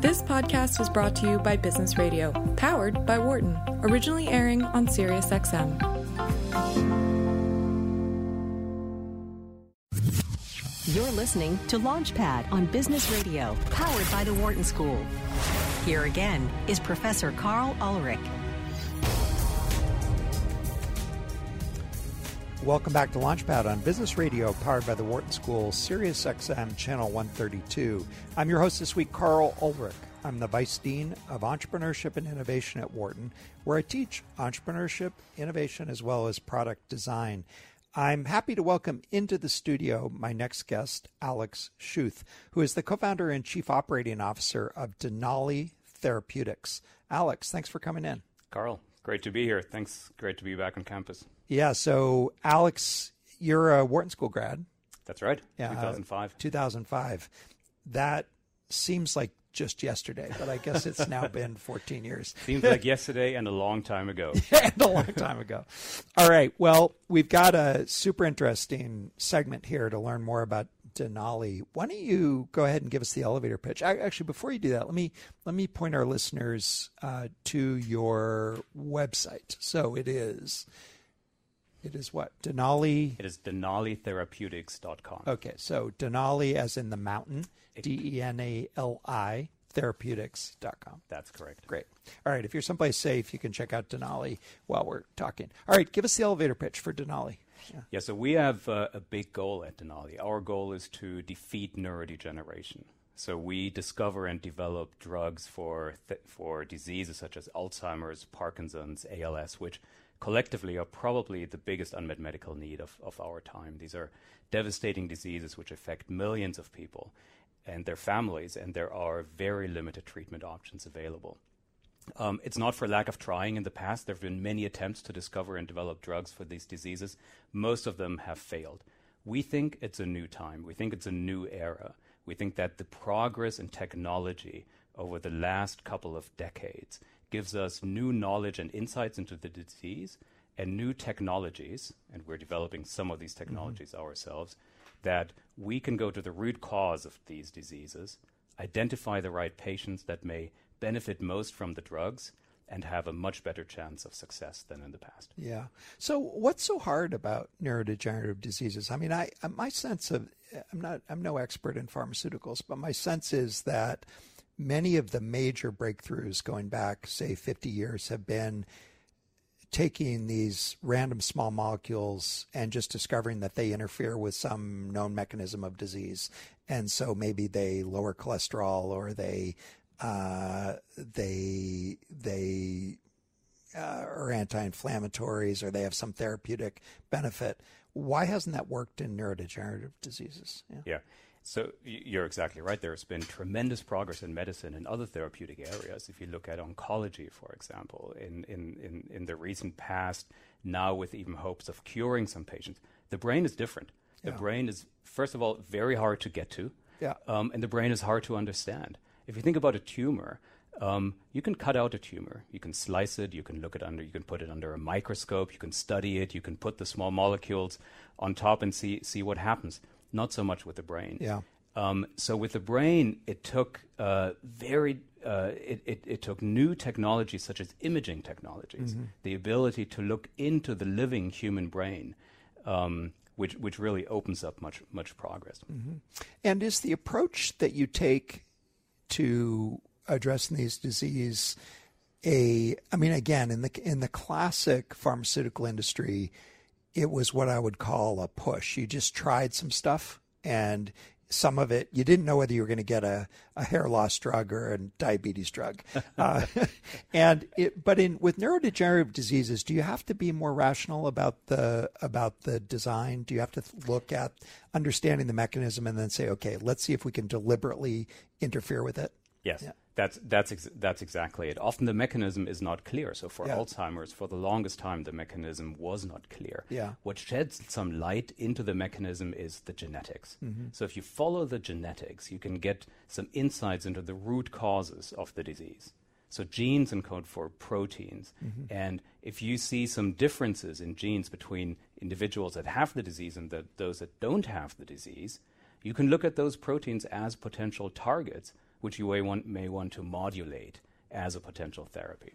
This podcast was brought to you by Business Radio, powered by Wharton, originally airing on SiriusXM. You're listening to Launchpad on Business Radio, powered by the Wharton School. Here again is Professor Karl Ulrich. Welcome back to Launchpad on Business Radio, powered by the Wharton School, Sirius XM Channel 132. I'm your host this week, Karl Ulrich. I'm the Vice Dean of Entrepreneurship and Innovation at Wharton, where I teach entrepreneurship, innovation, as well as product design. I'm happy to welcome into the studio my next guest, Alex Schuth, who is the co founder and chief operating officer of Denali Therapeutics. Alex, thanks for coming in. Karl, great to be here. Thanks. Great to be back on campus. Yeah. So, Alex, you're a Wharton School grad. That's right. Yeah, uh, 2005. 2005. That seems like just yesterday, but I guess it's now been 14 years. Seems like yesterday and a long time ago. and a long time ago. All right. Well, we've got a super interesting segment here to learn more about Denali. Why don't you go ahead and give us the elevator pitch? I, actually, before you do that, let me let me point our listeners uh, to your website. So it is. It is what? Denali. It is denalitherapeutics.com. Okay, so Denali as in the mountain, D E N A L I therapeutics.com. That's correct. Great. All right, if you're someplace safe, you can check out Denali while we're talking. All right, give us the elevator pitch for Denali. Yeah, yeah so we have uh, a big goal at Denali. Our goal is to defeat neurodegeneration. So we discover and develop drugs for th- for diseases such as Alzheimer's, Parkinson's, ALS, which collectively are probably the biggest unmet medical need of, of our time. These are devastating diseases which affect millions of people and their families, and there are very limited treatment options available. Um, it's not for lack of trying in the past. There have been many attempts to discover and develop drugs for these diseases. Most of them have failed. We think it's a new time. We think it's a new era. We think that the progress in technology over the last couple of decades gives us new knowledge and insights into the disease and new technologies, and we're developing some of these technologies mm-hmm. ourselves, that we can go to the root cause of these diseases, identify the right patients that may benefit most from the drugs, and have a much better chance of success than in the past. Yeah. So, what's so hard about neurodegenerative diseases? I mean, I uh, my sense of uh, I'm not I'm no expert in pharmaceuticals, but my sense is that many of the major breakthroughs going back, say, 50 years, have been taking these random small molecules and just discovering that they interfere with some known mechanism of disease. And so maybe they lower cholesterol or they uh, they they uh, are anti-inflammatories or they have some therapeutic benefit. Why hasn't that worked in neurodegenerative diseases? Yeah. yeah. So you're exactly right. There's been tremendous progress in medicine and other therapeutic areas. If you look at oncology, for example, in, in, in, in the recent past, now with even hopes of curing some patients, the brain is different. The yeah. brain is, first of all, very hard to get to, yeah. um, and the brain is hard to understand. If you think about a tumor, um, you can cut out a tumor, you can slice it, you can look it under, you can put it under a microscope, you can study it, you can put the small molecules on top and see see what happens not so much with the brain. Yeah. Um, so with the brain, it took uh, very uh, it, it, it, took new technologies such as imaging technologies, mm-hmm. the ability to look into the living human brain, um, which which really opens up much much progress. Mm-hmm. And is the approach that you take to addressing these diseases a? I mean, again, in the in the classic pharmaceutical industry, it was what I would call a push. You just tried some stuff and some of it. You didn't know whether you were going to get a, a hair loss drug or a diabetes drug. Uh, and it, but in with neurodegenerative diseases do you have to be more rational about the about the design? Do you have to look at understanding the mechanism and then say okay let's see if we can deliberately interfere with it yes. Yeah. That's that's ex- that's exactly it. Often the mechanism is not clear. So for yeah. Alzheimer's, for the longest time, the mechanism was not clear. Yeah. What sheds some light into the mechanism is the genetics. Mm-hmm. So if you follow the genetics, you can get some insights into the root causes of the disease. So genes encode for proteins, mm-hmm. and if you see some differences in genes between individuals that have the disease and the, those that don't have the disease, you can look at those proteins as potential targets which you may want, may want to modulate as a potential therapy.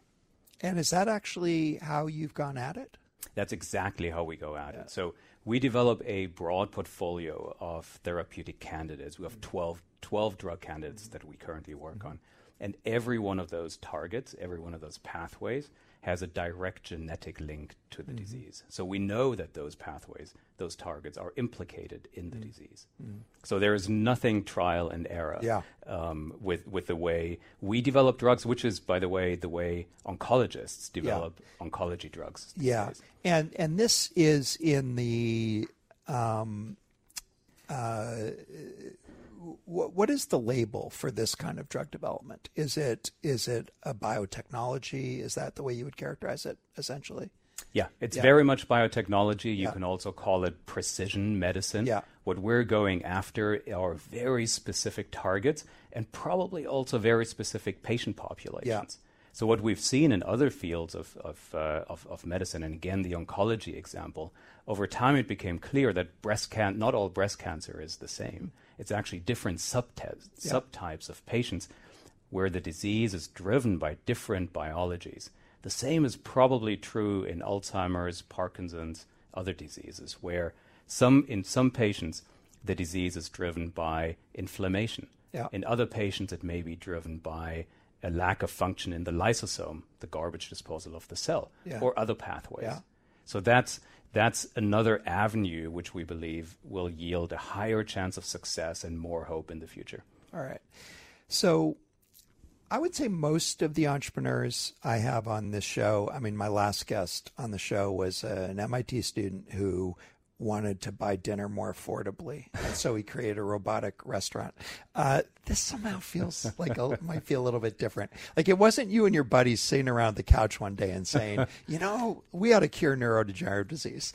And is that actually how you've gone at it? That's exactly how we go at yeah. it. So we develop a broad portfolio of therapeutic candidates. We have 12, 12 drug candidates that we currently work mm-hmm. on. And every one of those targets, every one of those pathways, has a direct genetic link to the mm-hmm. disease. So we know that those pathways, those targets, are implicated in the mm-hmm. disease. Mm-hmm. So there is nothing trial and error yeah. um, with with the way we develop drugs, which is, by the way, the way oncologists develop yeah. oncology drugs. Yeah, days. and and this is in the. Um, uh, what, what is the label for this kind of drug development? Is it is it a biotechnology? Is that the way you would characterize it essentially? Yeah, it's yeah. very much biotechnology. You yeah. can also call it precision medicine. Yeah. What we're going after are very specific targets and probably also very specific patient populations. Yeah. So what we've seen in other fields of of, uh, of, of medicine, and again the oncology example, over time it became clear that breast can not all breast cancer is the same. It's actually different subtypes, yeah. subtypes of patients where the disease is driven by different biologies. The same is probably true in Alzheimer's, Parkinson's, other diseases, where some in some patients the disease is driven by inflammation. Yeah. In other patients, it may be driven by a lack of function in the lysosome, the garbage disposal of the cell, yeah. or other pathways. Yeah. So that's that's another avenue which we believe will yield a higher chance of success and more hope in the future. All right. So I would say most of the entrepreneurs I have on this show, I mean, my last guest on the show was uh, an MIT student who wanted to buy dinner more affordably, and so he created a robotic restaurant. Uh, this somehow feels like a, might feel a little bit different. Like it wasn't you and your buddies sitting around the couch one day and saying, "You know, we ought to cure neurodegenerative disease."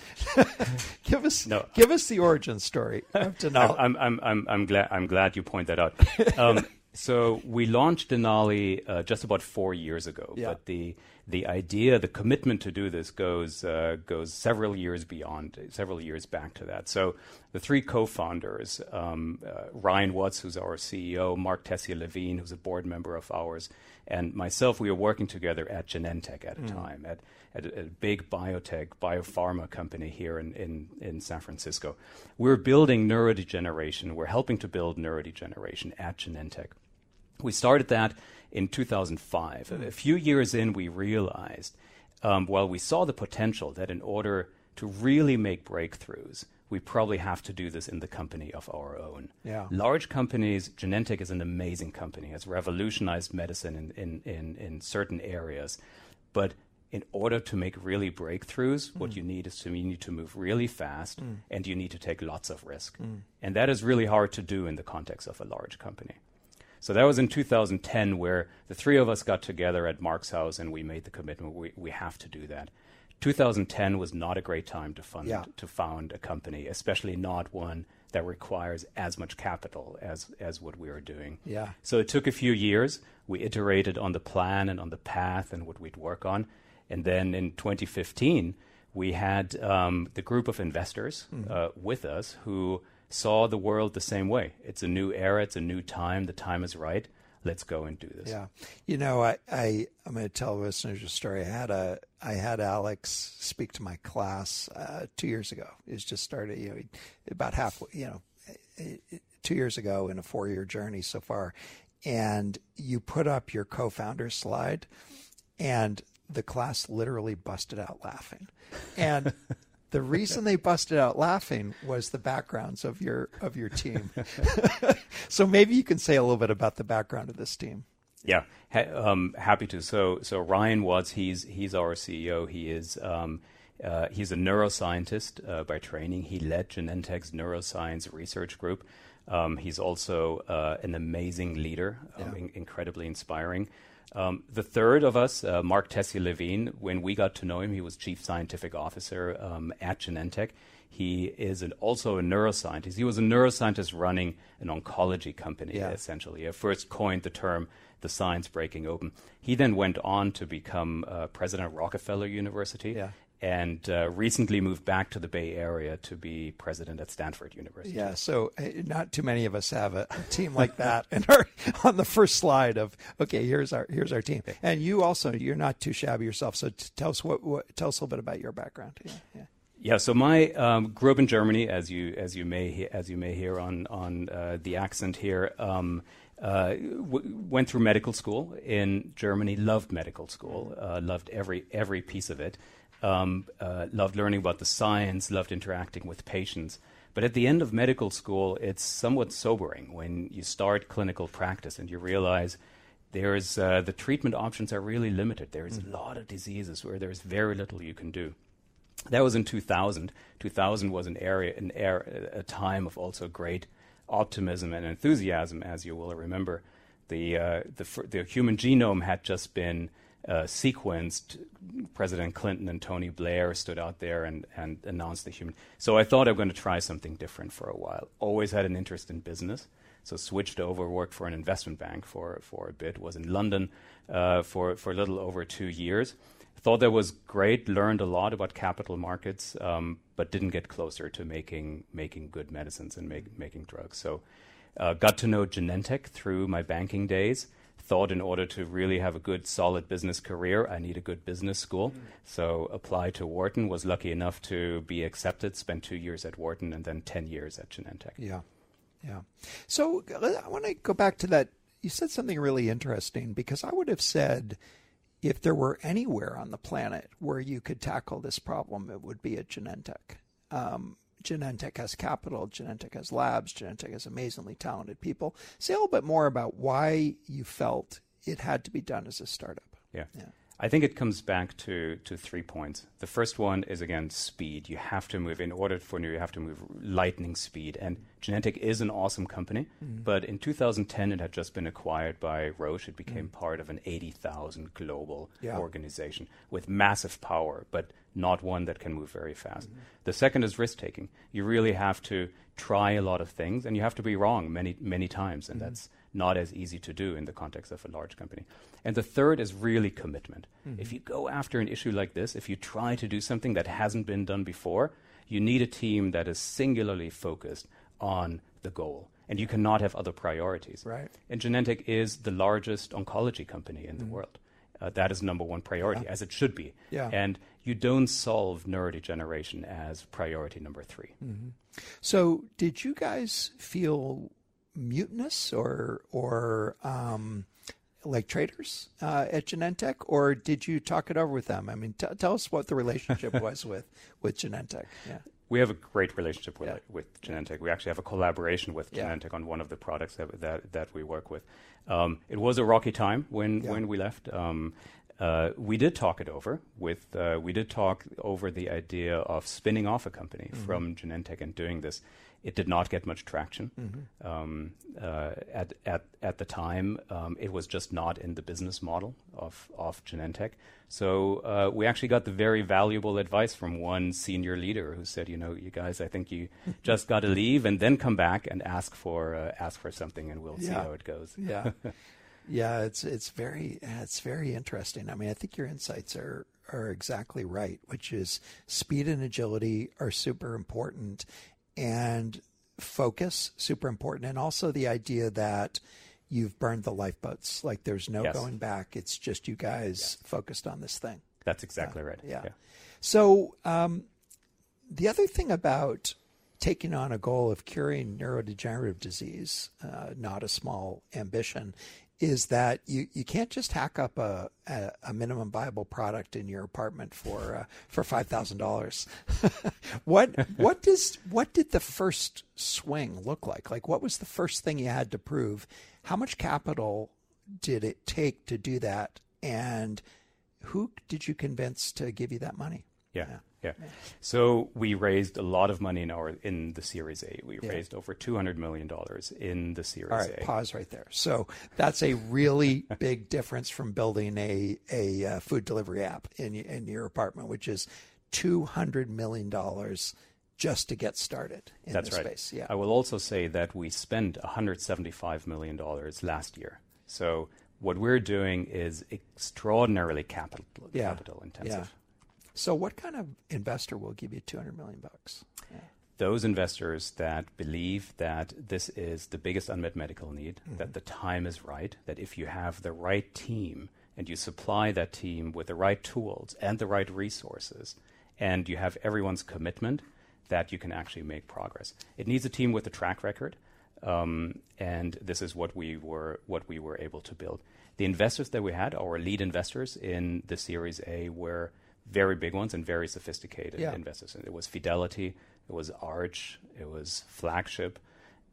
give us, no. give us the origin story of Denali. I'm, I'm, I'm, I'm glad, I'm glad you point that out. Um, so we launched Denali uh, just about four years ago, yeah. but the the idea, the commitment to do this goes uh, goes several years beyond, several years back to that. So the three co-founders, um, uh, Ryan Watts, who's our CEO, Mark Tessier-Lavigne, who's a board member of ours, and myself, we were working together at Genentech at a mm. time, at, at a, big biotech, biopharma company here in, in, in San Francisco. We're building neurodegeneration. We're helping to build neurodegeneration at Genentech. We started that in 2005. Mm. A few years in, we realized, um, well, we saw the potential that in order to really make breakthroughs, we probably have to do this in the company of our own. Yeah. Large companies, Genentech is an amazing company, has revolutionized medicine in, in, in, in certain areas. But in order to make really breakthroughs, mm. what you need is to you need to move really fast mm. and you need to take lots of risk. Mm. And that is really hard to do in the context of a large company. So that was in 2010 where the three of us got together at Mark's house and we made the commitment we, we have to do that. 2010 was not a great time to fund yeah. to found a company, especially not one that requires as much capital as as what we are doing. Yeah. So it took a few years. We iterated on the plan and on the path and what we'd work on, and then in 2015 we had um, the group of investors mm-hmm. uh, with us who saw the world the same way. It's a new era, it's a new time, the time is right. Let's go and do this. Yeah. You know, I, I I'm going to tell listeners a story. I had a I had Alex speak to my class uh, two years ago. He's just started, you know, about halfway, you know, two years ago in a four year journey so far. And you put up your co-founder slide, and the class literally busted out laughing. And the reason they busted out laughing was the backgrounds of your of your team. so maybe you can say a little bit about the background of this team. Yeah, ha- um, happy to. So so Ryan Watts he's he's our CEO. He is. Um, uh, he's a neuroscientist uh, by training. He led Genentech's neuroscience research group. Um, he's also uh, an amazing leader, um, yeah. in- incredibly inspiring. Um, the third of us, uh, Mark Tessier-Lavigne, when we got to know him, he was chief scientific officer um, at Genentech. He is an, also a neuroscientist. He was a neuroscientist running an oncology company, yeah. essentially. He first coined the term the science breaking open. He then went on to become uh, president of Rockefeller University yeah. And uh, recently moved back to the Bay Area to be president at Stanford University. Yeah, so uh, not too many of us have a, a team like that, and are on the first slide of okay, here's our here's our team, and you also you're not too shabby yourself. So t- tell us what, what, tell us a little bit about your background. Yeah, yeah. yeah so my um, grew up in Germany, as you as you may as you may hear on on uh, the accent here. Um, uh, w- went through medical school in Germany. Loved medical school. Uh, loved every every piece of it um, uh, loved learning about the science, loved interacting with patients. But at the end of medical school, it's somewhat sobering when you start clinical practice and you realize there's uh, the treatment options are really limited. There's mm. a lot of diseases where there's very little you can do. That was in 2000. 2000 was an area, an era, a time of also great optimism and enthusiasm, as you will remember. The uh, the, the human genome had just been uh, sequenced, President Clinton and Tony Blair stood out there and, and announced the human. So I thought I'm going to try something different for a while. Always had an interest in business, so switched over, worked for an investment bank for, for a bit, was in London uh, for, for a little over two years. Thought that was great, learned a lot about capital markets, um, but didn't get closer to making, making good medicines and make, making drugs. So uh, got to know Genentech through my banking days thought in order to really have a good, solid business career, I need a good business school. Mm. So applied to Wharton, was lucky enough to be accepted, spent two years at Wharton and then 10 years at Genentech. Yeah. Yeah. So I want to go back to that. You said something really interesting because I would have said if there were anywhere on the planet where you could tackle this problem, it would be at Genentech. Um, Genentech has capital, Genentech has labs, Genentech has amazingly talented people. Say a little bit more about why you felt it had to be done as a startup. Yeah. yeah. I think it comes back to, to three points. The first one is again speed. You have to move in order for new. You have to move lightning speed. And Genentech is an awesome company, mm-hmm. but in 2010 it had just been acquired by Roche. It became mm-hmm. part of an 80,000 global yeah. organization with massive power, but not one that can move very fast. Mm-hmm. The second is risk taking. You really have to try a lot of things, and you have to be wrong many many times, and mm-hmm. that's not as easy to do in the context of a large company. And the third is really commitment. Mm-hmm. If you go after an issue like this, if you try to do something that hasn't been done before, you need a team that is singularly focused on the goal. And you cannot have other priorities. Right. And Genentech is the largest oncology company in mm-hmm. the world. Uh, that is number one priority, yeah. as it should be. Yeah. And you don't solve neurodegeneration as priority number 3 mm-hmm. So, did you guys feel mutinous or or um, like traitors uh, at Genentech, or did you talk it over with them? I mean, t- tell us what the relationship was with with Genentech. Yeah. We have a great relationship with, yeah. with Genentech. We actually have a collaboration with yeah. Genentech on one of the products that that, that we work with. Um, it was a rocky time when yeah. when we left. Um, uh, we did talk it over with. Uh, we did talk over the idea of spinning off a company mm-hmm. from Genentech and doing this. It did not get much traction mm-hmm. um, uh, at, at, at the time. Um, it was just not in the business model of, of Genentech. So uh, we actually got the very valuable advice from one senior leader who said, you know, you guys, I think you just got to leave and then come back and ask for uh, ask for something, and we'll yeah. see how it goes. Yeah. Yeah, it's it's very it's very interesting. I mean, I think your insights are are exactly right, which is speed and agility are super important, and focus super important and also the idea that you've burned the lifeboats like there's no yes. going back it's just you guys yeah. focused on this thing that's exactly right yeah, yeah. so um, the other thing about taking on a goal of curing neurodegenerative disease uh, not a small ambition is that you, you can't just hack up a, a, a minimum viable product in your apartment for uh, for five thousand dollars. what what does what did the first swing look like? Like what was the first thing you had to prove? How much capital did it take to do that? And who did you convince to give you that money? Yeah. yeah. Yeah. So we raised a lot of money in our in the Series A. We yeah. raised over two hundred million dollars in the Series A. All right, A. Pause right there. So that's a really big difference from building a a uh, food delivery app in in your apartment, which is two hundred million dollars just to get started in That's this right. space. Yeah. I will also say that we spent $175 million last year. So what we're doing is extraordinarily capital, yeah. capital intensive. Yeah. So, what kind of investor will give you 200 million bucks? Yeah. Those investors that believe that this is the biggest unmet medical need, mm-hmm. that the time is right, that if you have the right team and you supply that team with the right tools and the right resources, and you have everyone's commitment, that you can actually make progress. It needs a team with a track record, um, and this is what we were what we were able to build. The investors that we had, our lead investors in the Series A, were very big ones and very sophisticated yeah. investors. It was Fidelity, it was Arch, it was Flagship,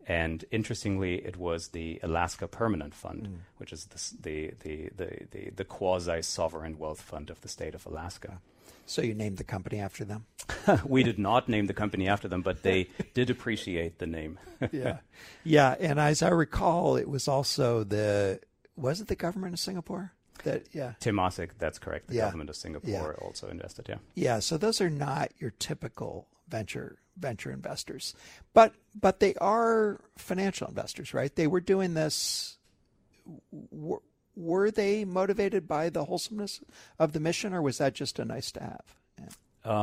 and interestingly, it was the Alaska Permanent Fund, mm. which is the, the, the, the, the quasi sovereign wealth fund of the state of Alaska. So you named the company after them? we did not name the company after them, but they did appreciate the name. yeah, yeah. And as I recall, it was also the was it the government of Singapore? That yeah, Temasek. That's correct. The yeah. government of Singapore yeah. also invested. Yeah. Yeah. So those are not your typical venture venture investors, but but they are financial investors, right? They were doing this. Were, were they motivated by the wholesomeness of the mission, or was that just a nice to have? Yeah.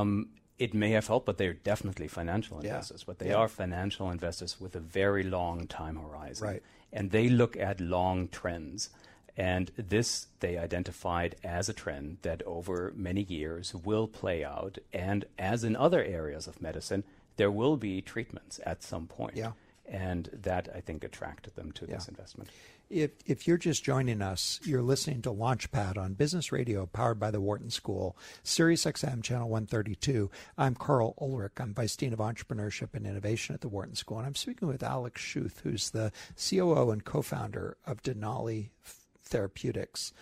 Um, it may have helped, but they're definitely financial investors. Yeah. But they yeah. are financial investors with a very long time horizon. Right. And they look at long trends. And this they identified as a trend that over many years will play out. And as in other areas of medicine, there will be treatments at some point. Yeah. And that, I think, attracted them to yeah. this investment. If, if you're just joining us, you're listening to Launchpad on Business Radio, powered by the Wharton School, Sirius XM Channel 132. I'm Karl Ulrich. I'm Vice Dean of Entrepreneurship and Innovation at the Wharton School, and I'm speaking with Alex Schuth, who's the COO and co-founder of Denali Therapeutics.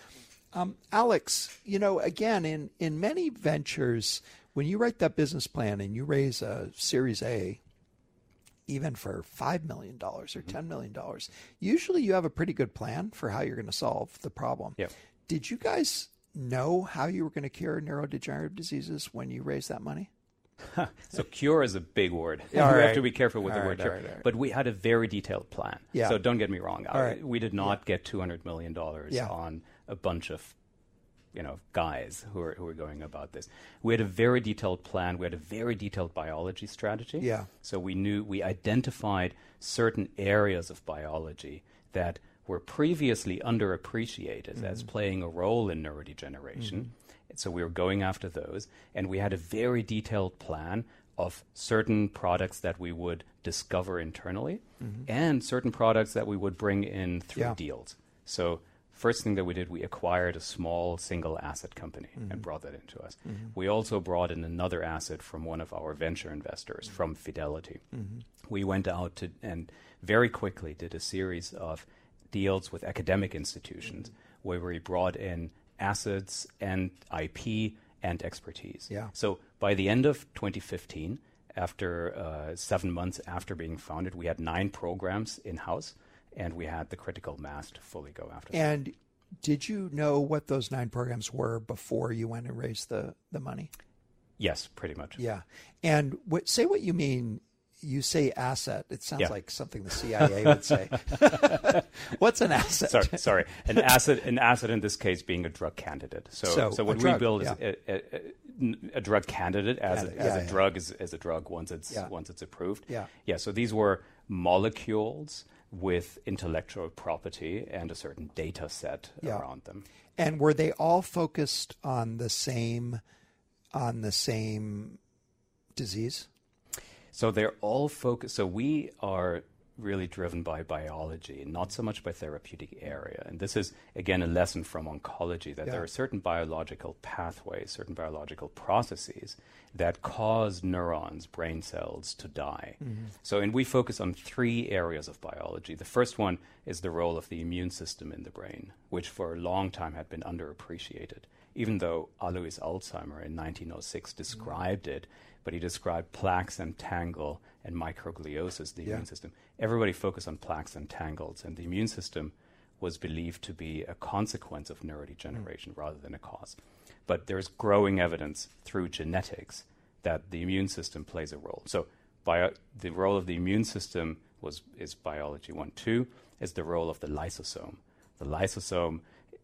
Um, Alex, you know, again, in, in many ventures, when you write that business plan and you raise a Series A, even for $5 million or mm-hmm. $10 million, usually you have a pretty good plan for how you're going to solve the problem. Yep. Did you guys know how you were going to cure neurodegenerative diseases when you raised that money? so cure is a big word. we right. have to be careful with all the right, word cure. Right, but we had a very detailed plan. Yeah. So don't get me wrong. I, we did not yeah. get $200 million yeah. on a bunch of you know guys who are who are going about this. We had a very detailed plan. We had a very detailed biology strategy. Yeah. So we knew we identified certain areas of biology that were previously underappreciated mm-hmm. as playing a role in neurodegeneration. Mm-hmm. So we were going after those, and we had a very detailed plan of certain products that we would discover internally mm-hmm. and certain products that we would bring in through yeah. deals. So first thing that we did, we acquired a small single asset company mm-hmm. and brought that into us. Mm-hmm. We also brought in another asset from one of our venture investors, mm-hmm. from Fidelity. Mm-hmm. We went out to and very quickly did a series of deals with academic institutions mm-hmm. where we brought in assets and IP and expertise. Yeah. So by the end of 2015, after uh, seven months after being founded, we had nine programs in house and we had the critical mass to fully go after. And them. did you know what those nine programs were before you went and raised the the money? Yes, pretty much. Yeah, and what, say what you mean. You say asset. It sounds yeah. like something the CIA would say. What's an asset? Sorry, sorry, an asset. An asset in this case being a drug candidate. So, so, so what drug, we build yeah. is a, a, a, drug candidate as, a, as a drug is, as a drug once it's once it's approved. Yeah, yeah. So these were molecules with intellectual property and a certain data set around them. And were they all focused on the same on the same disease? So they're all focused. So we are really driven by biology, not so much by therapeutic area. And this is, again, a lesson from oncology that yeah. there are certain biological pathways, certain biological processes that cause neurons, brain cells, to die. Mm-hmm. So, and we focus on three areas of biology. The first one is the role of the immune system in the brain, which for a long time had been underappreciated. Even though Alois Alzheimer in 1906 described mm-hmm. it, but he described plaques and tangle and microgliosis, the yeah. immune system. Everybody focused on plaques and tangles, and the immune system was believed to be a consequence of neurodegeneration mm. rather than a cause. But there's growing evidence through genetics that the immune system plays a role. So, bio- the role of the immune system was is biology one. Two is the role of the lysosome. The lysosome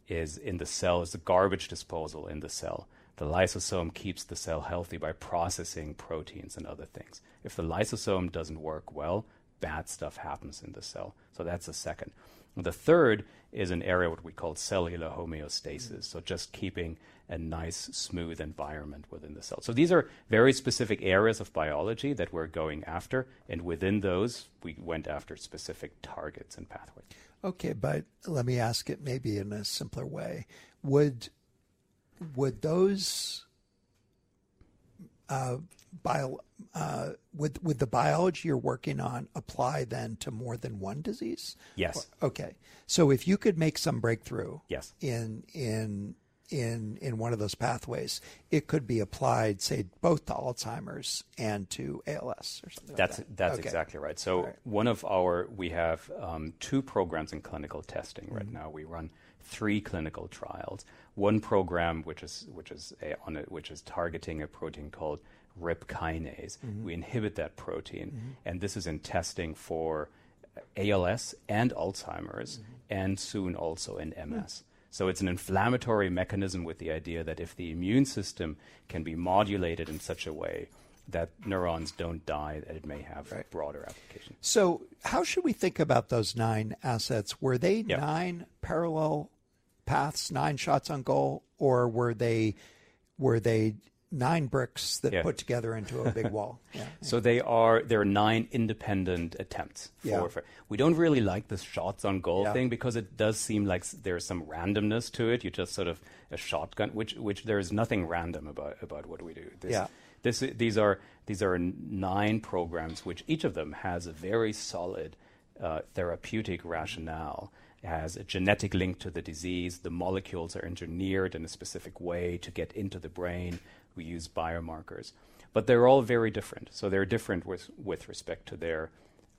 is in the cell is the garbage disposal in the cell The lysosome keeps the cell healthy by processing proteins and other things. If the lysosome doesn't work well, bad stuff happens in the cell. So that's the second. The third is an area what we call cellular homeostasis, so just keeping a nice, smooth environment within the cell. So these are very specific areas of biology that we're going after, and within those, we went after specific targets and pathways. Okay, but let me ask it maybe in a simpler way. Would would those uh, bio, uh, would would the biology you're working on apply then to more than one disease? Yes. Or, okay. So if you could make some breakthrough, yes. in in in in one of those pathways, it could be applied, say, both to Alzheimer's and to ALS or something. That's like that. that's okay. exactly right. So right. one of our we have um, two programs in clinical testing right mm-hmm. now. We run three clinical trials. One program which is which is a, on a, which is targeting a protein called RIP kinase. Mm-hmm. We inhibit that protein, mm-hmm. and this is in testing for ALS and Alzheimer's, mm-hmm. and soon also in MS. So it's an inflammatory mechanism with the idea that if the immune system can be modulated in such a way that neurons don't die, that it may have right. broader application. So how should we think about those nine assets? Were they yep. nine parallel paths, nine shots on goal, or were they were they nine bricks that yeah. put together into a big wall. Yeah. So they are there are nine independent attempts. For, yeah. for we don't really like the shots on goal thing because it does seem like there's some randomness to it. You just sort of a shotgun, which which there is nothing random about about what we do. This, yeah. This these are these are nine programs, which each of them has a very solid uh, therapeutic rationale has a genetic link to the disease. The molecules are engineered in a specific way to get into the brain we use biomarkers. But they're all very different. So they're different with, with respect to their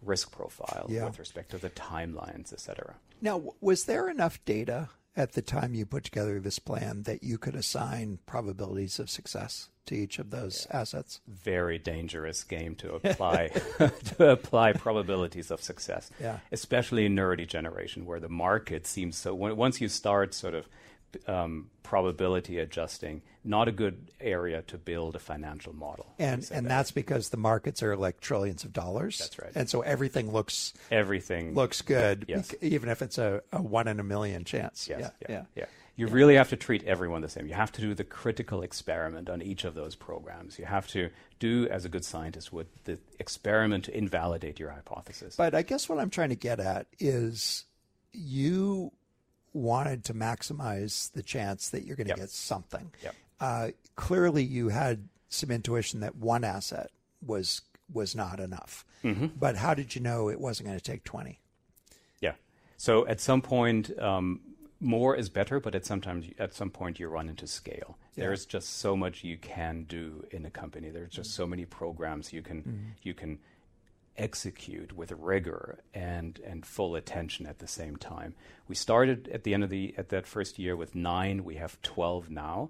risk profile, yeah. with respect to the timelines, et cetera. Now, was there enough data at the time you put together this plan that you could assign probabilities of success to each of those yeah. assets? Very dangerous game to apply to apply probabilities of success. Yeah. Especially in neurodegeneration, where the market seems so. Once you start sort of um, probability adjusting, not a good area to build a financial model. And and that. that's because the markets are like trillions of dollars. That's right. And so everything looks everything looks good, yes. even if it's a, a, one in a million chance. Yes. Yeah, yeah. yeah. yeah. You yeah. really have to treat everyone the same. You have to do the critical experiment on each of those programs. You have to do, as a good scientist would, the experiment to invalidate your hypothesis. But I guess what I'm trying to get at is you wanted to maximize the chance that you're going to yep. get something. Yep. Uh, clearly, you had some intuition that one asset was was not enough. Mm-hmm. But how did you know it wasn't going to take twenty? Yeah. So at some point, um, more is better, but at sometimes at some point you run into scale. Yeah. There's just so much you can do in a company. There's just mm-hmm. so many programs you can mm-hmm. you can execute with rigor and and full attention at the same time. We started at the end of the at that first year with nine. We have twelve now.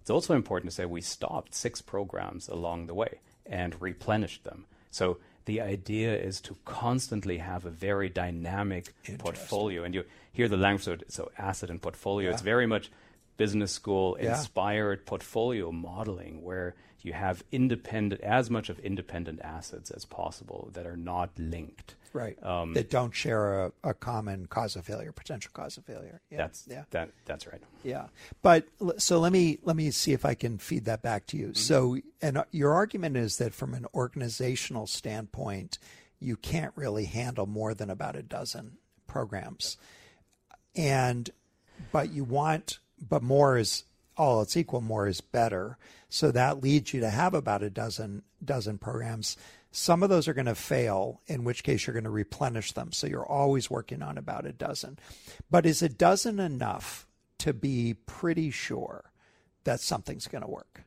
It's also important to say we stopped six programs along the way and replenished them. So the idea is to constantly have a very dynamic portfolio. And you hear the language, so, asset and portfolio. Yeah. It's very much business school yeah. inspired portfolio modeling where you have independent, as much of independent assets as possible that are not linked. Right. Um, that don't share a, a, common cause of failure, potential cause of failure. Yeah. That's yeah. that. That's right. Yeah. But so let me let me see if I can feed that back to you. Mm-hmm. So, and uh, your argument is that from an organizational standpoint, you can't really handle more than about a dozen programs, and but you want, but more is all else equal, more is better. So that leads you to have about a dozen dozen programs. Some of those are going to fail, in which case you're going to replenish them. So you're always working on about a dozen. But is a dozen enough to be pretty sure that something's going to work?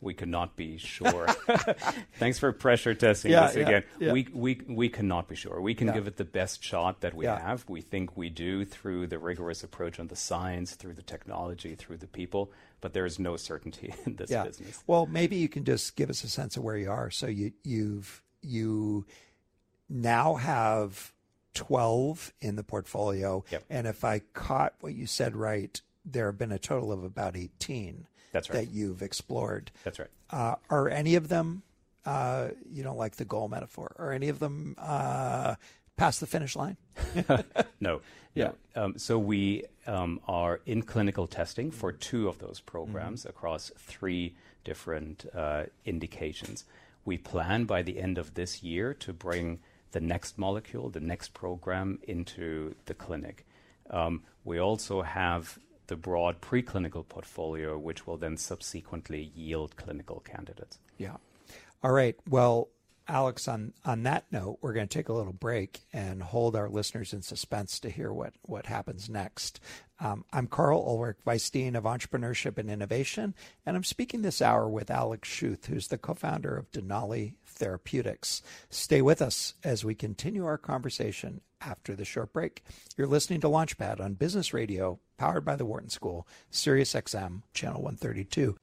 We could not be sure. Thanks for pressure testing yeah, this yeah, again. Yeah. We, we, we cannot be sure. We can give it the best shot that we have. We think we do through the rigorous approach on the science, through the technology, through the people, but there is no certainty in this business. Well, maybe you can just give us a sense of where you are. So you, you've, you now have 12 in the portfolio. Yep. And if I caught what you said right, there have been a total of about 18 That's right. that you've explored. That's right. Uh, are any of them, uh, you don't like the goal metaphor, are any of them uh, past the finish line? no. Yeah. No. Um, so we um, are in clinical testing for two of those programs Mm-hmm. across three different uh, indications. We plan by the end of this year to bring the next molecule, the next program, into the clinic. Um, we also have the broad preclinical portfolio, which will then subsequently yield clinical candidates. Yeah. All right. Well, Alex, on, on that note, we're going to take a little break and hold our listeners in suspense to hear what, what happens next. Um, I'm Karl Ulrich, Vice Dean of Entrepreneurship and Innovation, and I'm speaking this hour with Alex Schuth, who's the co founder of Denali Therapeutics. Stay with us as we continue our conversation after the short break. You're listening to Launchpad on Business Radio, powered by the Wharton School, Sirius XM, Channel 132.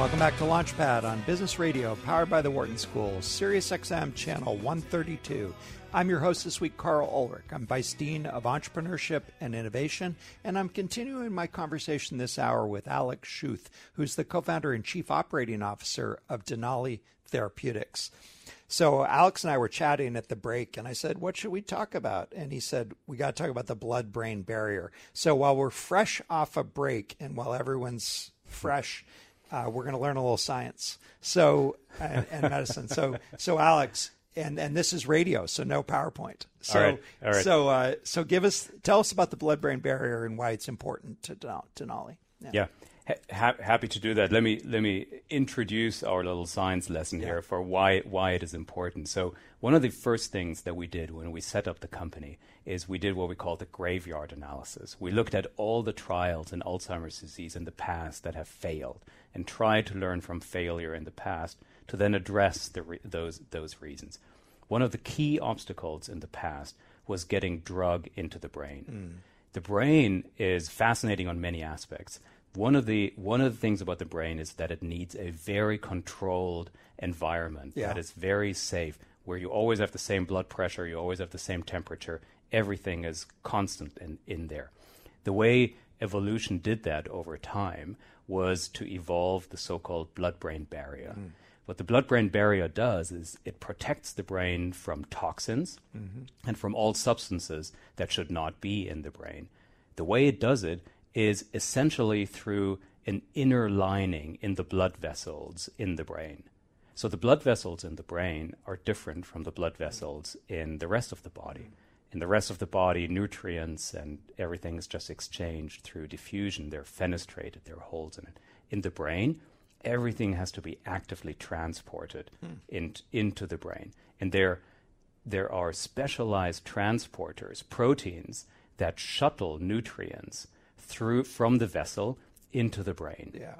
Welcome back to Launchpad on Business Radio, powered by the Wharton School, Sirius XM Channel 132. I'm your host this week, Karl Ulrich. I'm Vice Dean of Entrepreneurship and Innovation, and I'm continuing my conversation this hour with Alex Schuth, who's the co founder and chief operating officer of Denali Therapeutics. So Alex and I were chatting at the break, and I said, "What should we talk about?" And he said, "We got to talk about the blood-brain barrier." So while we're fresh off a break, and while everyone's fresh, uh, we're going to learn a little science. So and, and medicine. So so Alex, and and this is radio, so no PowerPoint. So All right, all right. so uh, so give us tell us about the blood-brain barrier and why it's important to Denali. Yeah. Ha- ha- happy to do that. Let me let me introduce our little science lesson here for why why it is important. So one of the first things that we did when we set up the company is we did what we call the graveyard analysis. We looked at all the trials in Alzheimer's disease in the past that have failed and tried to learn from failure in the past to then address the re- those those reasons. One of the key obstacles in the past was getting drug into the brain. Hmm. The brain is fascinating on many aspects. One of the one of the things about the brain is that it needs a very controlled environment Yeah. that is very safe, where you always have the same blood pressure, you always have the same temperature, everything is constant in, in there. The way evolution did that over time was to evolve the so-called blood-brain barrier. Hmm. What the blood-brain barrier does is it protects the brain from toxins mm-hmm. and from all substances that should not be in the brain. The way it does it is essentially through an inner lining in the blood vessels in the brain. So the blood vessels in the brain are different from the blood vessels in the rest of the body. In the rest of the body, nutrients and everything is just exchanged through diffusion. They're fenestrated, there are holes in it. In the brain, everything has to be actively transported hmm. in, into the brain. And there, there are specialized transporters, proteins, that shuttle nutrients through from the vessel into the brain. Yeah.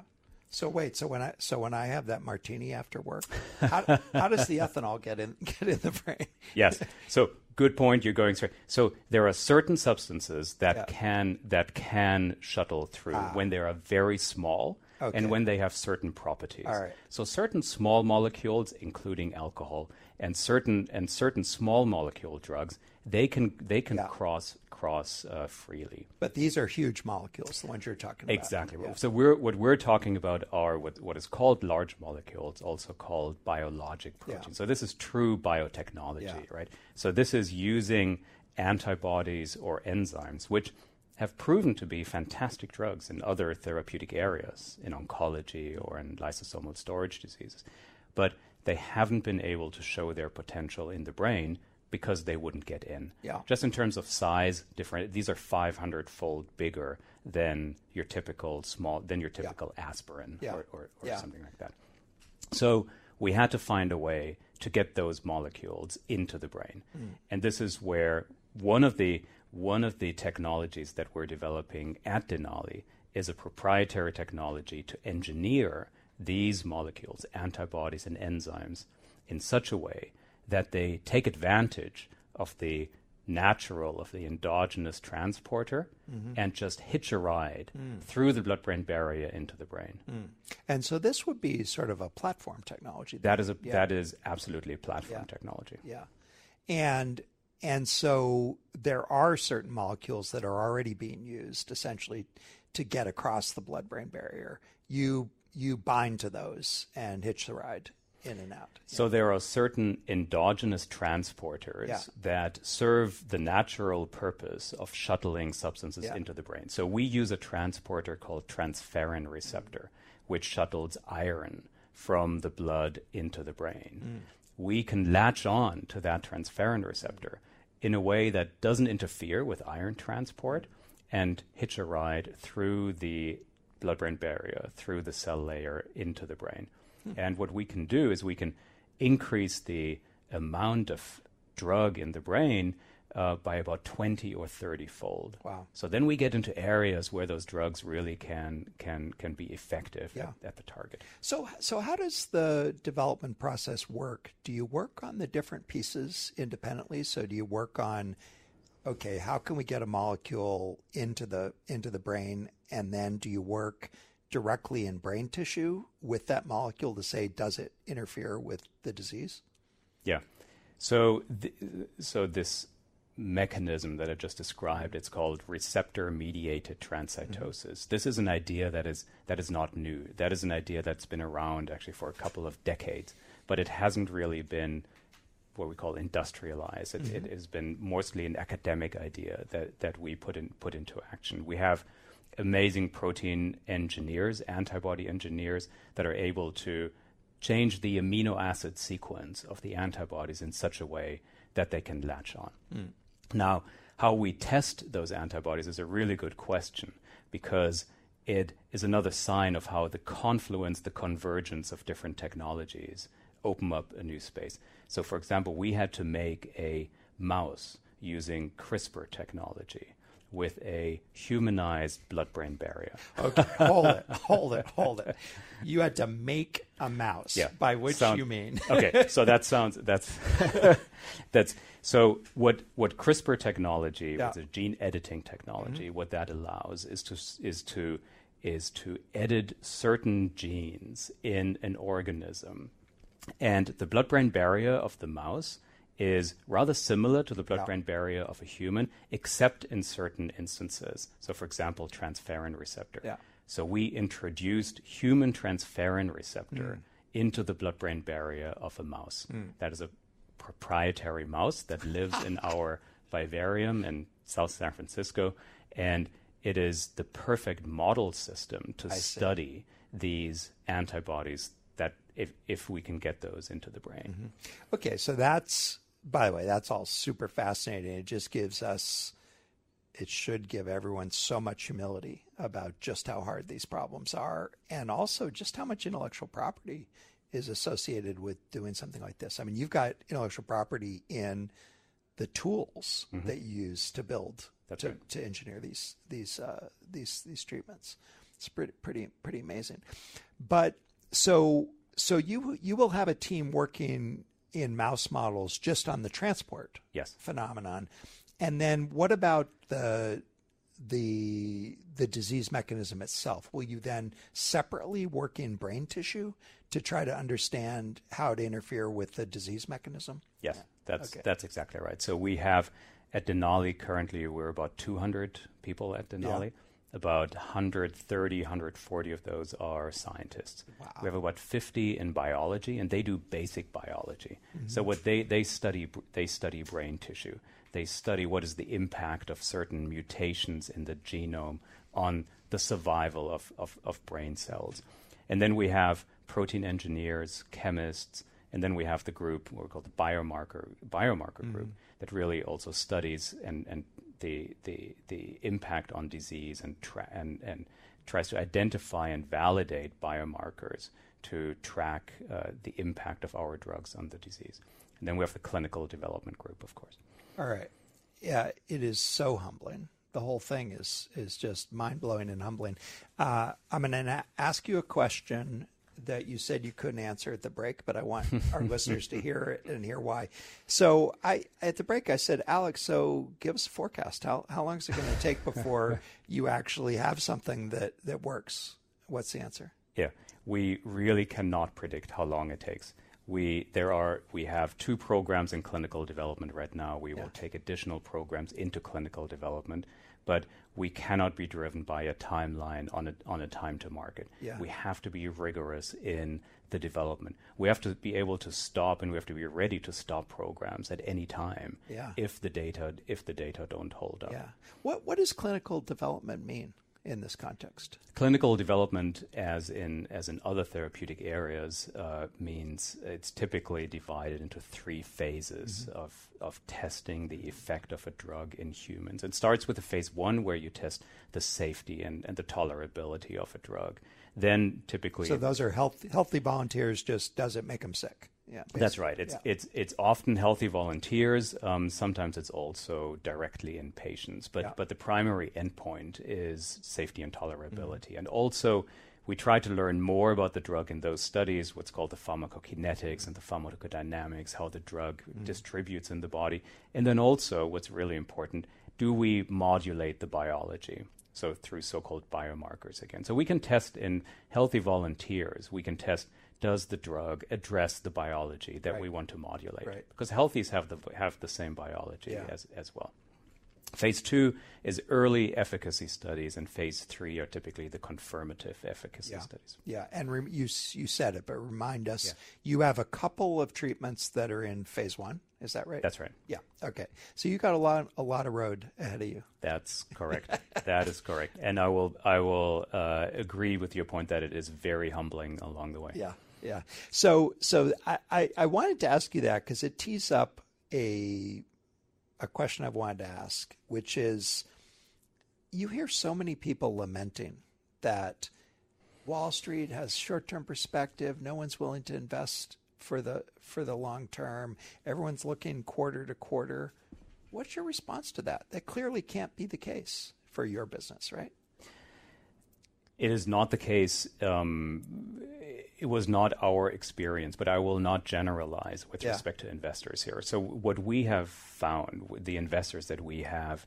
So wait, so when I so when I have that martini after work, how, how does the ethanol get in get in the brain? yes. So good point. You're going straight. So there are certain substances that Yeah. can that can shuttle through ah. when they are very small Okay. and when they have certain properties. Right. So certain small molecules, including alcohol, and certain and certain small molecule drugs, they can they can Yeah. cross cross uh, freely. But these are huge molecules, the ones you're talking about. Exactly. Yeah. So we're what we're talking about are what, what is called large molecules, also called biologic proteins. So this is true biotechnology, Yeah. right? So this is using antibodies or enzymes, which have proven to be fantastic drugs in other therapeutic areas, in oncology or in lysosomal storage diseases. But they haven't been able to show their potential in the brain because they wouldn't get in. Yeah. Just in terms of size, different. These are 500 fold bigger than your typical small than your typical aspirin Yeah. or, or, or Yeah. something like that. So we had to find a way to get those molecules into the brain, mm. and this is where one of the one of the technologies that we're developing at Denali is a proprietary technology to engineer these molecules, antibodies and enzymes, in such a way that they take advantage of the natural of the endogenous transporter Mm-hmm. and just hitch a ride Mm. through the blood brain barrier into the brain. And so this would be sort of a platform technology. That is a Yeah. that is absolutely platform Yeah. technology. Yeah. And and so there are certain molecules that are already being used essentially to get across the blood brain barrier. You you bind to those and hitch the ride in and out. So there are certain endogenous transporters Yeah. that serve the natural purpose of shuttling substances Yeah. into the brain. So we use a transporter called transferrin receptor, which shuttles iron from the blood into the brain. Mm. We can latch on to that transferrin receptor in a way that doesn't interfere with iron transport and hitch a ride through the blood brain barrier, through the cell layer into the brain. Hmm. And what we can do is we can increase the amount of drug in the brain uh, by about 20 or 30 fold. Wow. So then we get into areas where those drugs really can can can be effective Yeah. at, at the target. So so how does the development process work? Do you work on the different pieces independently? So do you work on okay, how can we get a molecule into the into the brain and then do you work directly in brain tissue with that molecule to say does it interfere with the disease? Yeah. So th- so this mechanism that I just described, it's called receptor-mediated transcytosis. Mm-hmm. This is an idea that is that is not new. That is an idea that's been around actually for a couple of decades, but it hasn't really been what we call industrialized. It, it mm-hmm. has been mostly an academic idea that, that we put in put into action. We have amazing protein engineers, antibody engineers that are able to change the amino acid sequence of the antibodies in such a way that they can latch on. Mm. Now, how we test those antibodies is a really good question because it is another sign of how the confluence, the convergence of different technologies open up a new space. So, for example, we had to make a mouse using CRISPR technology with a humanized blood brain barrier. Okay, hold it, hold it, hold it. You had to make a mouse. Yeah. By which Sound- you mean okay, so that sounds that's that's so what what CRISPR technology, Yeah. a gene editing technology, mm-hmm. what that allows is to is to is to edit certain genes in an organism, and the blood-brain barrier of the mouse is rather similar to the blood-brain barrier of a human, except in certain instances. So, for example, transferrin receptor. Yeah. So we introduced human transferrin receptor mm. into the blood-brain barrier of a mouse. Mm. That is a proprietary mouse that lives in our vivarium in South San Francisco, and it is the perfect model system to see. study these antibodies that if if we can get those into the brain. Mm-hmm. Okay, so that's by the way, that's all super fascinating. It just gives us it should give everyone so much humility about just how hard these problems are and also just how much intellectual property is associated with doing something like this. I mean, you've got intellectual property in the tools that you use to build Mm-hmm. To, right. to engineer these these uh, these these treatments. It's pretty pretty pretty amazing. But so so you you will have a team working in mouse models just on the transport Yes. phenomenon, and then what about the the the disease mechanism itself? Will you then separately work in brain tissue to try to understand how to interfere with the disease mechanism? Yes, that's Okay. that's exactly right. So we have at Denali currently we're about 200 people at Denali. About 130, 140 of those are scientists. We have about 50 in biology, and they do basic biology. So mm-hmm. what they they study they study brain tissue. They study what is the impact of certain mutations in the genome on the survival of, of, of brain cells. And then we have protein engineers, chemists, and then we have the group what we call the biomarker biomarker group mm. that really also studies and, and the, the the impact on disease and tra- and and tries to identify and validate biomarkers to track uh, the impact of our drugs on the disease. And then we have the clinical development group, of course. All right. Yeah, it is so humbling. The whole thing is is just mind blowing and humbling. Uh, I'm going to ask you a question that you said you couldn't answer at the break, but I want our listeners to hear it and hear why. So I at the break I said, Alex, so give us a forecast. How how long is it going to take before you actually have something that that works? What's the answer? Yeah, we really cannot predict how long it takes. We there are we have two programs in clinical development right now. We Yeah. will take additional programs into clinical development, but we cannot be driven by a timeline on a on a time to market. Yeah. We have to be rigorous in the development. We have to be able to stop and we have to be ready to stop programs at any time Yeah. if the data if the data don't hold up. Yeah. What what does clinical development mean in this context? Clinical development, as in as in other therapeutic areas, uh, means it's typically divided into three phases of of testing the effect of a drug in humans. It starts with a phase one where you test the safety and, and the tolerability of a drug. Then typically So those are health, healthy volunteers. Just does it make them sick? Yeah, That's right. It's Yeah. it's it's often healthy volunteers. Um, sometimes it's also directly in patients, but Yeah. but the primary endpoint is safety and tolerability, Mm-hmm. and also we try to learn more about the drug in those studies, what's called the pharmacokinetics and the pharmacodynamics, how the drug Mm-hmm. distributes in the body, and then also what's really important: do we modulate the biology? So through so-called biomarkers again. So we can test in healthy volunteers. We can test does the drug address the biology that we want to modulate? Right. Because healthies have the have the same biology Yeah. as as well. Phase two is early efficacy studies, and phase three are typically the confirmative efficacy Yeah. studies. Yeah, and rem- you you said it, but remind us. Yeah. You have a couple of treatments that are in phase one. Is that right? That's right. Yeah. Okay. So you got a lot a lot of road ahead of you. That's correct. that is correct. And I will I will uh, agree with your point that it is very humbling along the way. Yeah. Yeah. So so I I, wanted to ask you that because it tees up a a question I've wanted to ask, which is you hear so many people lamenting that Wall Street has short-term perspective, no one's willing to invest for the for the long term. Everyone's looking quarter to quarter. What's your response to that? That clearly can't be the case for your business, right? It is not the case. Um, it was not our experience, but I will not generalize with Yeah. respect to investors here. So, what we have found, with the investors that we have,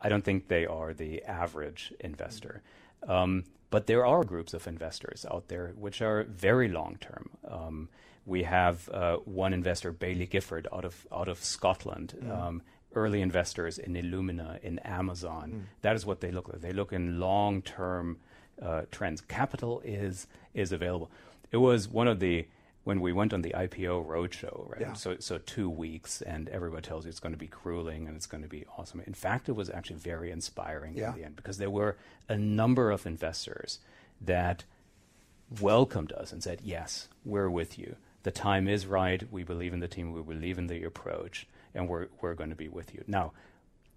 I don't think they are the average investor. Um, but there are groups of investors out there which are very long term. Um, we have uh, one investor, Baillie Gifford, out of out of Scotland. Um, early investors in Illumina, in Amazon. That is what they look like. They look in long term uh, trends. Capital is is available. It was one of the when we went on the IPO roadshow, right? Yeah. So so two weeks, and everybody tells you it's going to be grueling and it's going to be awesome. In fact, it was actually very inspiring Yeah. in the end because there were a number of investors that welcomed us and said, "Yes, we're with you. The time is right. We believe in the team. We believe in the approach, and we're we're going to be with you." Now,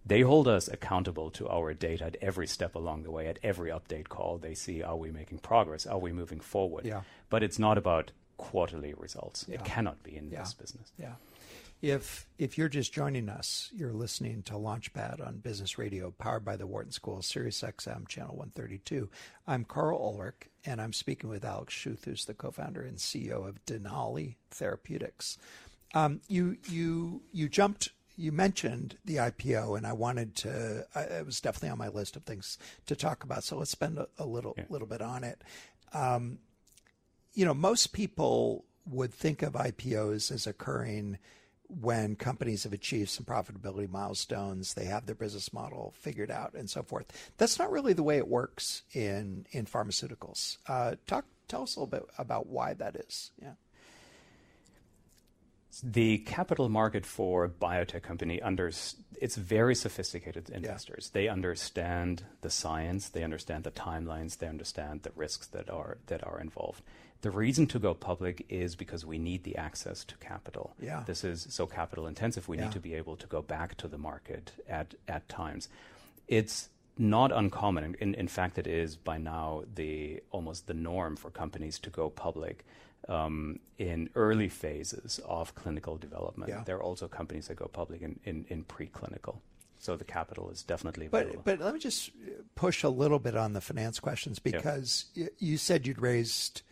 they hold us accountable to our data at every step along the way. At every update call, they see are we making progress? Are we moving forward? Yeah. But it's not about quarterly results. Yeah. It cannot be in Yeah. this business. Yeah. If if you're just joining us, you're listening to Launchpad on Business Radio, powered by the Wharton School, Sirius XM, Channel 132. I'm Karl Ulrich, and I'm speaking with Alex Schuth, who's the co-founder and CEO of Denali Therapeutics. Um, you you you jumped. You mentioned the IPO, and I wanted to. I, it was definitely on my list of things to talk about. So let's spend a, a little Yeah. little bit on it. Um, you know, most people would think of IPOs as occurring when companies have achieved some profitability milestones, they have their business model figured out, and so forth. That's not really the way it works in in pharmaceuticals. Uh, talk, tell us a little bit about why that is. Yeah. The capital market for biotech company under it's very sophisticated investors. They understand the science, they understand the timelines, they understand the risks that are that are involved. The reason to go public is because we need the access to capital. Yeah. This is so capital intensive. We Yeah. need to be able to go back to the market at at times. It's not uncommon. In, in fact, it is by now the almost the norm for companies to go public in early phases of clinical development. Yeah. There are also companies that go public in, in, in preclinical. So the capital is definitely But available. but let me just push a little bit on the finance questions because you said you'd raised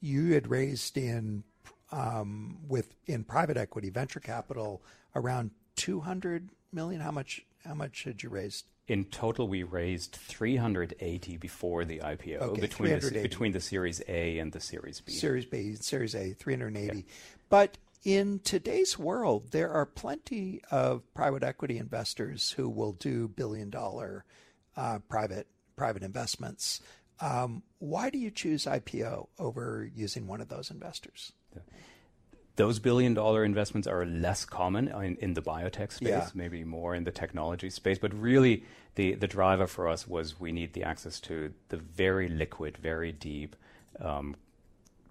you had raised in um, with in private equity venture capital around 200 million. How much? How much had you raised? In total, we raised 380 before the IPO Okay, between, the, between the Series A and the Series B. Series B, Series A, 380. But in today's world, there are plenty of private equity investors who will do billion dollar uh, private private investments. Um, why do you choose IPO over using one of those investors? Those billion dollar investments are less common in, in the biotech space, Yeah. maybe more in the technology space. But really, the, the driver for us was we need the access to the very liquid, very deep um,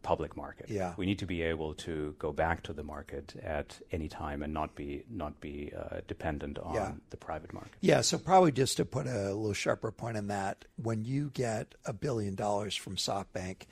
public market. Yeah. We need to be able to go back to the market at any time and not be not be uh, dependent on Yeah. the private market. Yeah, so probably just to put a little sharper point on that, when you get a billion dollars from SoftBank,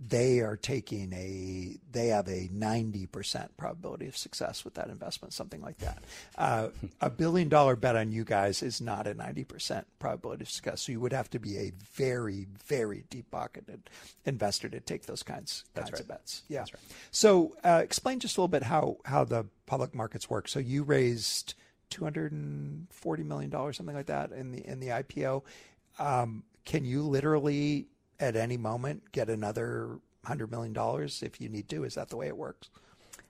they are taking a they have a 90% probability of success with that investment something like that. Uh, a billion dollar bet on you guys is not a 90% probability of success. So you would have to be a very very deep pocketed investor to take those kinds, kinds right. of bets yeah. so uh, explain just a little bit how how the public markets work. So you raised 240 million dollars something like that in the in the IPO um, can you literally at any moment get another hundred million dollars if you need to is that the way it works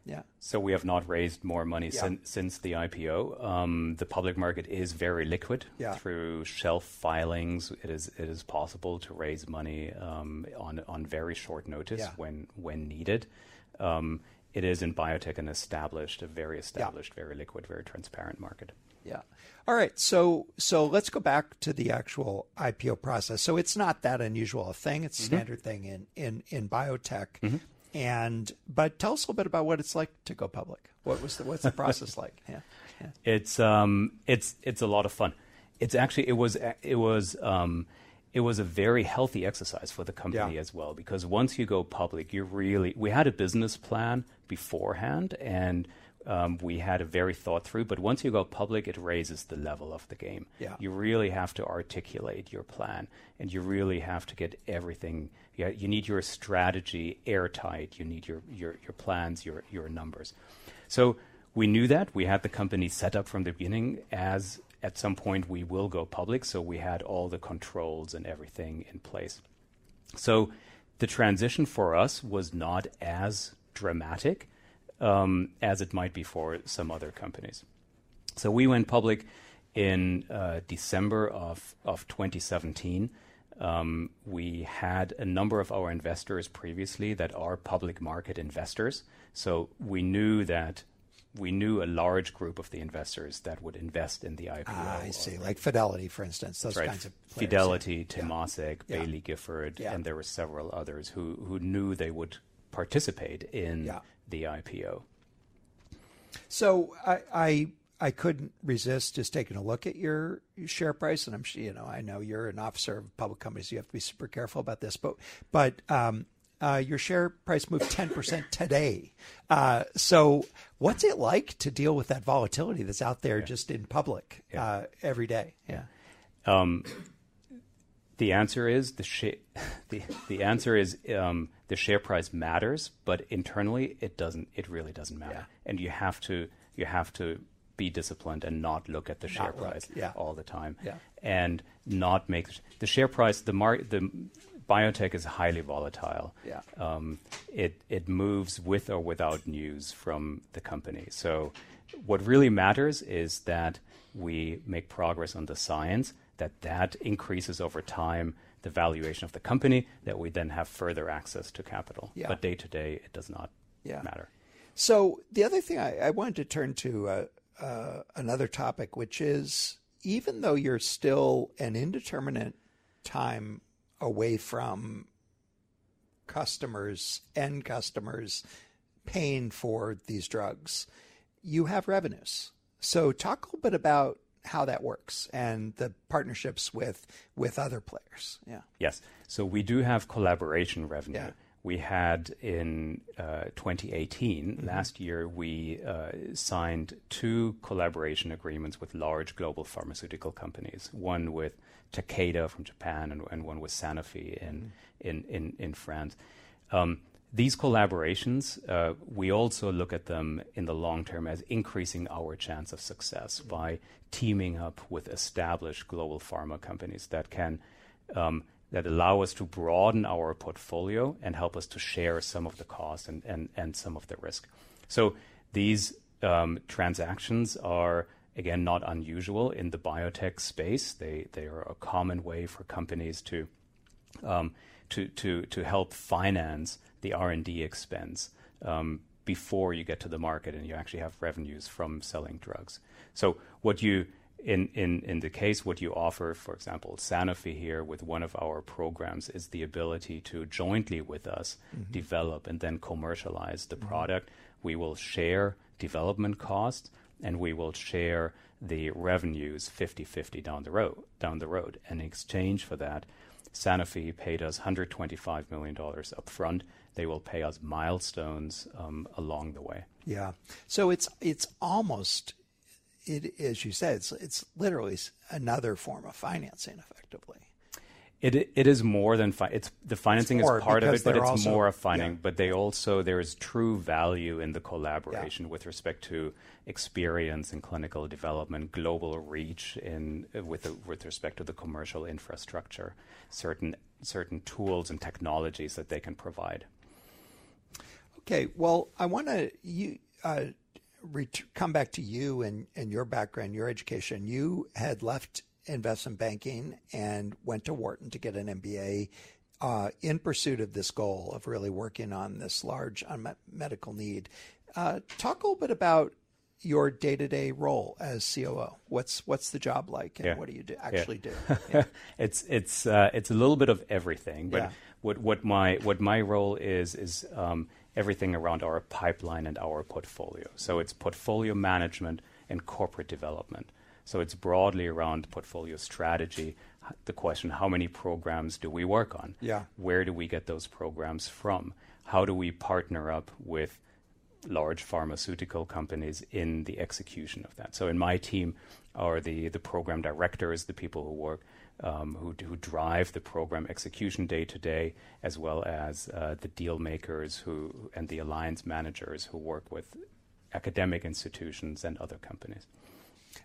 yeah So we have not raised more money Yeah. sin- since the IPO. Um, the public market is very liquid Yeah. through shelf filings. It is it is possible to raise money um, on on very short notice Yeah. when when needed. Um, it is in biotech an established, a very established, very liquid, very transparent market. Yeah. All right. So so let's go back to the actual IPO process. So it's not that unusual a thing. It's a standard thing in in in biotech. And but tell us a little bit about what it's like to go public. What was the what's the process like? Yeah. yeah. It's um, it's it's a lot of fun. It's actually it was it was um, it was a very healthy exercise for the company Yeah. as well because once you go public, you really we had a business plan beforehand and um, we had a very thought through. But once you go public, it raises the level of the game. Yeah. You really have to articulate your plan, and you really have to get everything. Yeah, you need your strategy airtight. You need your your, your plans, your your numbers. So we knew that we had the company set up from the beginning as at some point we will go public. So we had all the controls and everything in place. So the transition for us was not as dramatic um, as it might be for some other companies. So we went public in uh, December of, of 2017. Um, we had a number of our investors previously that are public market investors. So we knew that we knew a large group of the investors that would invest in the IPO. Ah, I see. Like Fidelity, for instance, those right. kinds of players. Fidelity, Temasek, Yeah. Baillie Gifford, Yeah. and there were several others who, who knew they would participate in Yeah. The IPO. So I, I I couldn't resist just taking a look at your share price, and I'm sure you know I know you're an officer of public companies, so you have to be super careful about this. But but um, uh, your share price moved 10 percent today. Uh, so what's it like to deal with that volatility that's out there just in public uh, every day? Yeah. The answer is the sha- the the answer is um, the share price matters, but internally it doesn't. It really doesn't matter, Yeah. and you have to you have to be disciplined and not look at the share look, price yeah. all the time, Yeah. and not make the share price. The mar- the biotech is highly volatile. Yeah. Um, it it moves with or without news from the company. So what really matters is that we make progress on the science, that that increases over time the valuation of the company, that we then have further access to capital. Yeah. But day to day, it does not Yeah. matter. So the other thing I, I wanted to turn to uh, uh, another topic, which is even though you're still an indeterminate time away from customers, end customers paying for these drugs, you have revenues. So talk a little bit about how that works and the partnerships with with other players. Yeah. Yes. So we do have collaboration revenue. Yeah. We had in uh, 2018, last year, we uh, signed two collaboration agreements with large global pharmaceutical companies. One with Takeda from Japan, and, and one with Sanofi in in in, in France. Um, these collaborations, uh, we also look at them in the long term as increasing our chance of success by teaming up with established global pharma companies that can um, that allow us to broaden our portfolio and help us to share some of the costs and, and, and some of the risk. So these um, transactions are again not unusual in the biotech space. They they are a common way for companies to um, to to to help finance the R and D expense um, before you get to the market and you actually have revenues from selling drugs. So what you in, in, in the case, what you offer, for example, Sanofi here with one of our programs is the ability to jointly with us mm-hmm. develop and then commercialize the mm-hmm. product. We will share development costs and we will share the revenues 50-50 down the road down the road. And in exchange for that, Sanofi paid us $125 million upfront. They will pay us milestones um, along the way. Yeah. So it's it's almost it as you said, it's it's literally another form of financing, effectively. It it is more than fi- it's the financing it's is part of it, but it's also, more of funding. Yeah. But they also there is true value in the collaboration yeah. with respect to experience in clinical development, global reach in with the, with respect to the commercial infrastructure, certain certain tools and technologies that they can provide. Okay, well, I want to you. Uh, ret- come back to you and, and your background, your education. You had left investment banking and went to Wharton to get an MBA uh, in pursuit of this goal of really working on this large unmet medical need. Uh, talk a little bit about your day-to-day role as COO. What's what's the job like, and yeah. what do you do, actually yeah. do? Yeah. it's it's uh, it's a little bit of everything, but what what my what my role is is um, everything around our pipeline and our portfolio. So it's portfolio management and corporate development. So it's broadly around portfolio strategy. The question: How many programs do we work on? Yeah. Where do we get those programs from? How do we partner up with large pharmaceutical companies in the execution of that? So in my team are the the program directors, the people who work um, who, who drive the program execution day to day, as well as uh, the deal makers who and the alliance managers who work with academic institutions and other companies.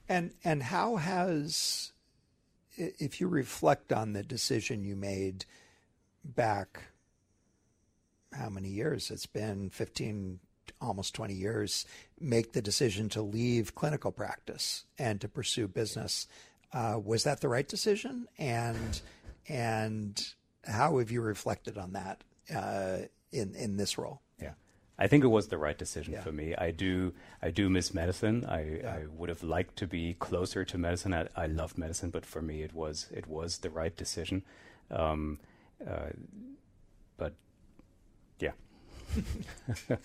And and how has, if you reflect on the decision you made back, how many years it's been, fifteen, almost twenty years, make the decision to leave clinical practice and to pursue business uh, was that the right decision? And and how have you reflected on that uh, in in this role? I think it was the right decision yeah. for me. I do I do miss medicine. I, yeah. I would have liked to be closer to medicine. I, I, love medicine, but for me, it was it was the right decision. Um, uh, but yeah.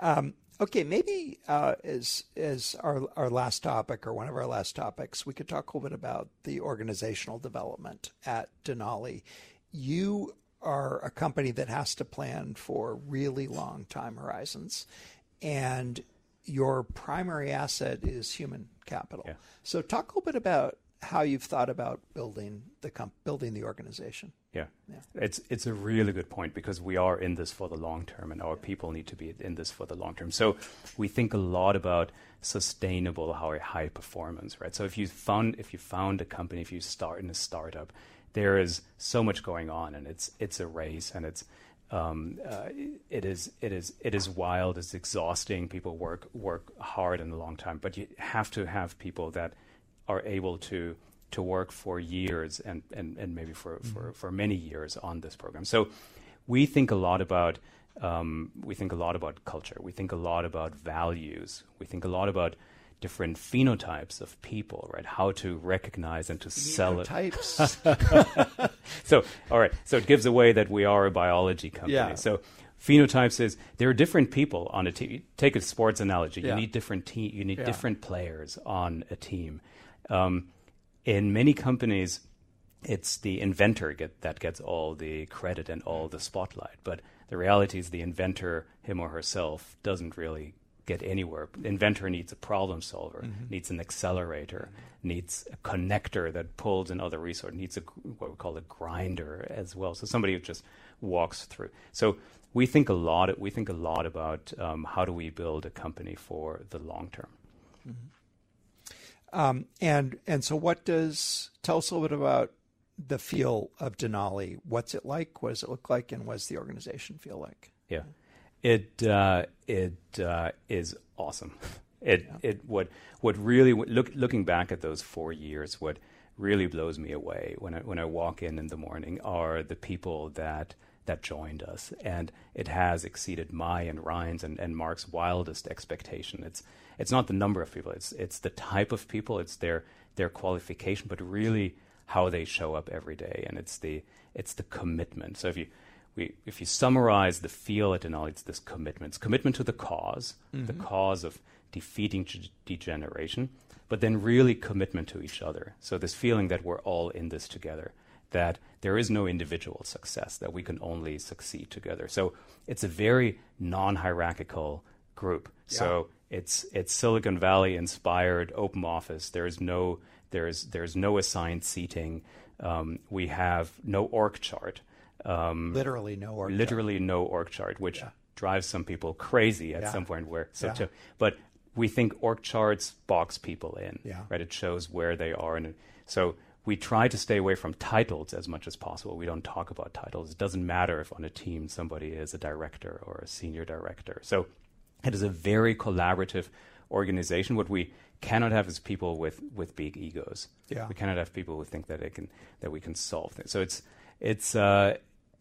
um, Okay, maybe uh, as as our our last topic or one of our last topics, we could talk a little bit about the organizational development at Denali. You are a company that has to plan for really long time horizons, and your primary asset is human capital. Yeah. So, talk a little bit about how you've thought about building the comp- building the organization. Yeah. yeah. It's it's a really good point because we are in this for the long term and our people need to be in this for the long term. So we think a lot about sustainable high performance, right? So if you found if you found a company, if you start in a startup, there is so much going on and it's it's a race and it's um, uh, it is it is it is wild, it's exhausting. People work work hard in a long time, but you have to have people that are able to to work for years and, and, and maybe for, mm-hmm. for, for many years on this program. So we think a lot about um, we think a lot about culture. We think a lot about values. We think a lot about different phenotypes of people, right? How to recognize and to sell it. Types. so, all right. So it gives away that we are a biology company. Yeah. So phenotypes is there are different people on a team. Take a sports analogy. Yeah. You need different team. You need yeah. different players on a team. Um, in many companies, it's the inventor get, that gets all the credit and all the spotlight. But the reality is, the inventor, him or herself, doesn't really get anywhere. Inventor needs a problem solver, mm-hmm. needs an accelerator, needs a connector that pulls in other resources, needs a what we call a grinder as well. So somebody who just walks through. So we think a lot. We think a lot about um, how do we build a company for the long term. Mm-hmm. Um, and and so, what does tell us a little bit about the feel of Denali? What's it like? What does it look like? And what does the organization feel like? Yeah, it uh, it uh, is awesome. It yeah. it what what really look looking back at those four years, what really blows me away when I when I walk in in the morning are the people that that joined us, and it has exceeded my and Ryan's and, and Mark's wildest expectation. It's it's not the number of people; it's it's the type of people, it's their their qualification, but really how they show up every day, and it's the it's the commitment. So if you we, if you summarize the feel at Denali, it's this commitment. It's commitment to the because mm-hmm. the cause of defeating g- degeneration, but then really commitment to each other. So this feeling that we're all in this together that there is no individual success, that we can only succeed together. So it's a very non hierarchical group. Yeah. So it's it's Silicon Valley inspired open office. There's no there's there's no assigned seating. Um, we have no org chart. Um, literally no org. Literally chart. no org chart, which yeah. drives some people crazy at yeah. some point. Where so to, but we think org charts box people in. Yeah. Right. It shows where they are, and so we try to stay away from titles as much as possible. We don't talk about titles. It doesn't matter if on a team somebody is a director or a senior director. So it is a very collaborative organization. What we cannot have is people with, with big egos. Yeah. We cannot have people who think that they can that we can solve things. So it's it's uh,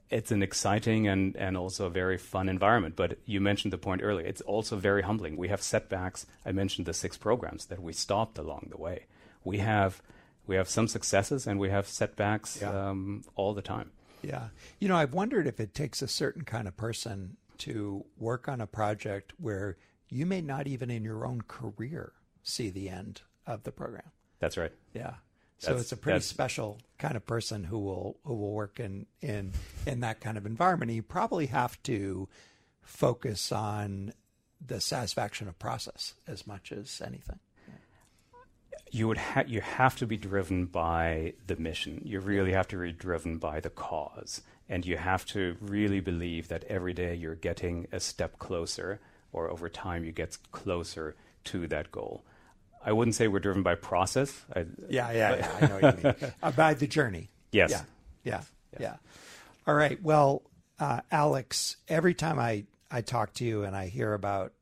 it's an exciting and, and also a very fun environment. But you mentioned the point earlier. It's also very humbling. We have setbacks. I mentioned the six programs that we stopped along the way. We have we have some successes and we have setbacks yeah. um, all the time. Yeah. You know, I've wondered if it takes a certain kind of person to work on a project where you may not even in your own career see the end of the program. That's right. Yeah. So that's, it's a pretty special kind of person who will who will work in in in that kind of environment. you probably have to focus on the satisfaction of process as much as anything you would ha- you have to be driven by the mission. You really have to be driven by the cause, and you have to really believe that every day you're getting a step closer, or over time you get closer to that goal. I wouldn't say we're driven by process. I, yeah, yeah, yeah. I know what you mean. uh, by the journey. Yes. Yeah, yeah, yes. yeah. All right. Well, uh, Alex, every time I I talk to you and I hear about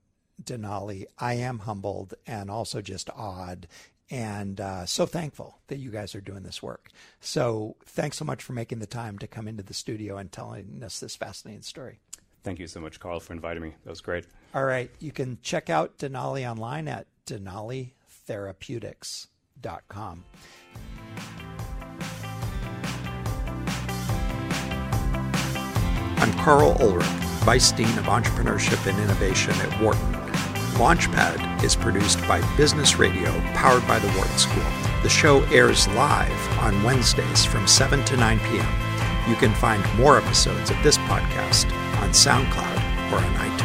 Denali, I am humbled and also just awed and uh, so thankful that you guys are doing this work. So thanks so much for making the time to come into the studio and telling us this fascinating story. Thank you so much, Karl, for inviting me. That was great. All right. You can check out Denali online at denalitherapeutics.com. I'm Karl Ulrich, Vice Dean of Entrepreneurship and Innovation at Wharton. Launchpad is produced by Business Radio, powered by the Wharton School. The show airs live on Wednesdays from 7 to 9 p.m. You can find more episodes of this podcast on SoundCloud or on iTunes.